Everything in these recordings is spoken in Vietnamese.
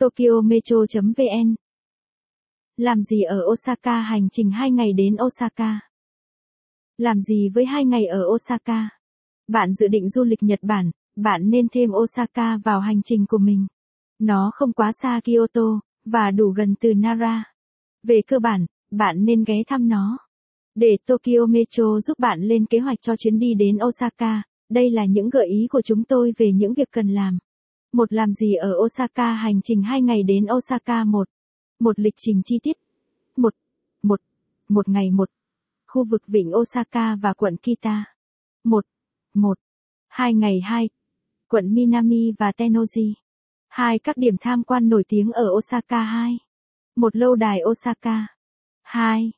TokyoMetro.vn. Làm gì ở Osaka hành trình 2 ngày đến Osaka? Làm gì với 2 ngày ở Osaka? Bạn dự định du lịch Nhật Bản, bạn nên thêm Osaka vào hành trình của mình. Nó không quá xa Kyoto, và đủ gần từ Nara. Về cơ bản, bạn nên ghé thăm nó. Để Tokyo Metro giúp bạn lên kế hoạch cho chuyến đi đến Osaka, đây là những gợi ý của chúng tôi về những việc cần làm. Một làm gì ở Osaka hành trình 2 ngày đến Osaka 1. Một lịch trình chi tiết. 1. 1. Một ngày 1. Khu vực vịnh Osaka và quận Kita. 1. 1. 2 ngày 2. Quận Minami và Tennoji. 2. Các điểm tham quan nổi tiếng ở Osaka 2. Một lâu đài Osaka. 2.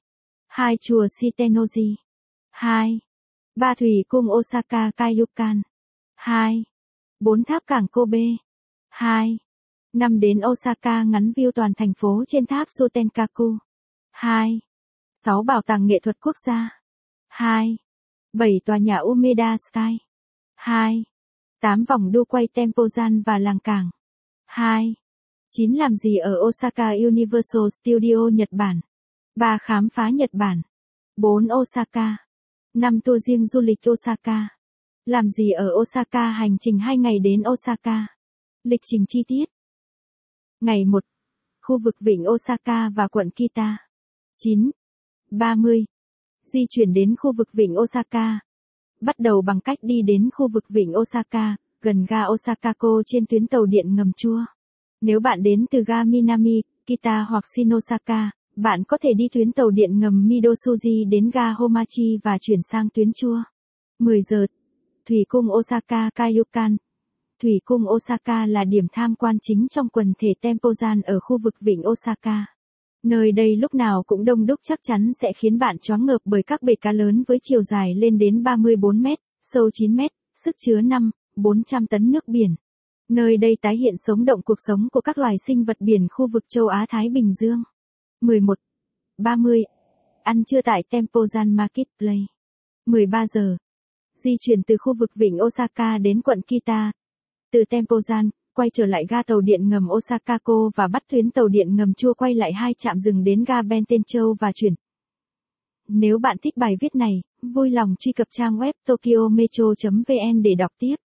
2 chùa Shitenoji. 2. 3 thủy cung Osaka Kaiyukan. 2. 4 tháp cảng Kobe. 2. 5 đến Osaka ngắn view toàn thành phố trên tháp Sotenkaku. 2. 6 bảo tàng nghệ thuật quốc gia. 2. 7 tòa nhà Umeda Sky. 2. 8 vòng đua quay Tempozan và làng cảng. 2. 9 làm gì ở Osaka Universal Studio Nhật Bản. 3 khám phá Nhật Bản. 4 Osaka. 5 tour riêng du lịch Osaka. Làm gì ở Osaka hành trình 2 ngày đến Osaka. Lịch trình chi tiết. Ngày 1. Khu vực vịnh Osaka và quận Kita. 9. 30. Di chuyển đến khu vực vịnh Osaka. Bắt đầu bằng cách đi đến khu vực vịnh Osaka, gần ga Osakako trên tuyến tàu điện ngầm chua. Nếu bạn đến từ ga Minami, Kita hoặc Shinosaka, bạn có thể đi tuyến tàu điện ngầm Midosuji đến ga Homachi và chuyển sang tuyến chua. 10 giờ. Thủy cung Osaka Kaiyukan. Thủy cung Osaka là điểm tham quan chính trong quần thể Tempozan ở khu vực vịnh Osaka. Nơi đây lúc nào cũng đông đúc chắc chắn sẽ khiến bạn choáng ngợp bởi các bể cá lớn với chiều dài lên đến 34 mét, sâu 9 mét, sức chứa 5, 400 tấn nước biển. Nơi đây tái hiện sống động cuộc sống của các loài sinh vật biển khu vực châu Á-Thái Bình Dương. 11. 30. Ăn trưa tại Tempozan Marketplace. 13 giờ. Di chuyển từ khu vực vịnh Osaka đến quận Kita. Từ Tempozan, quay trở lại ga tàu điện ngầm Osakako và bắt tuyến tàu điện ngầm chua quay lại hai trạm dừng đến ga Bentencho và chuyển. Nếu bạn thích bài viết này, vui lòng truy cập trang web tokyometro.vn để đọc tiếp.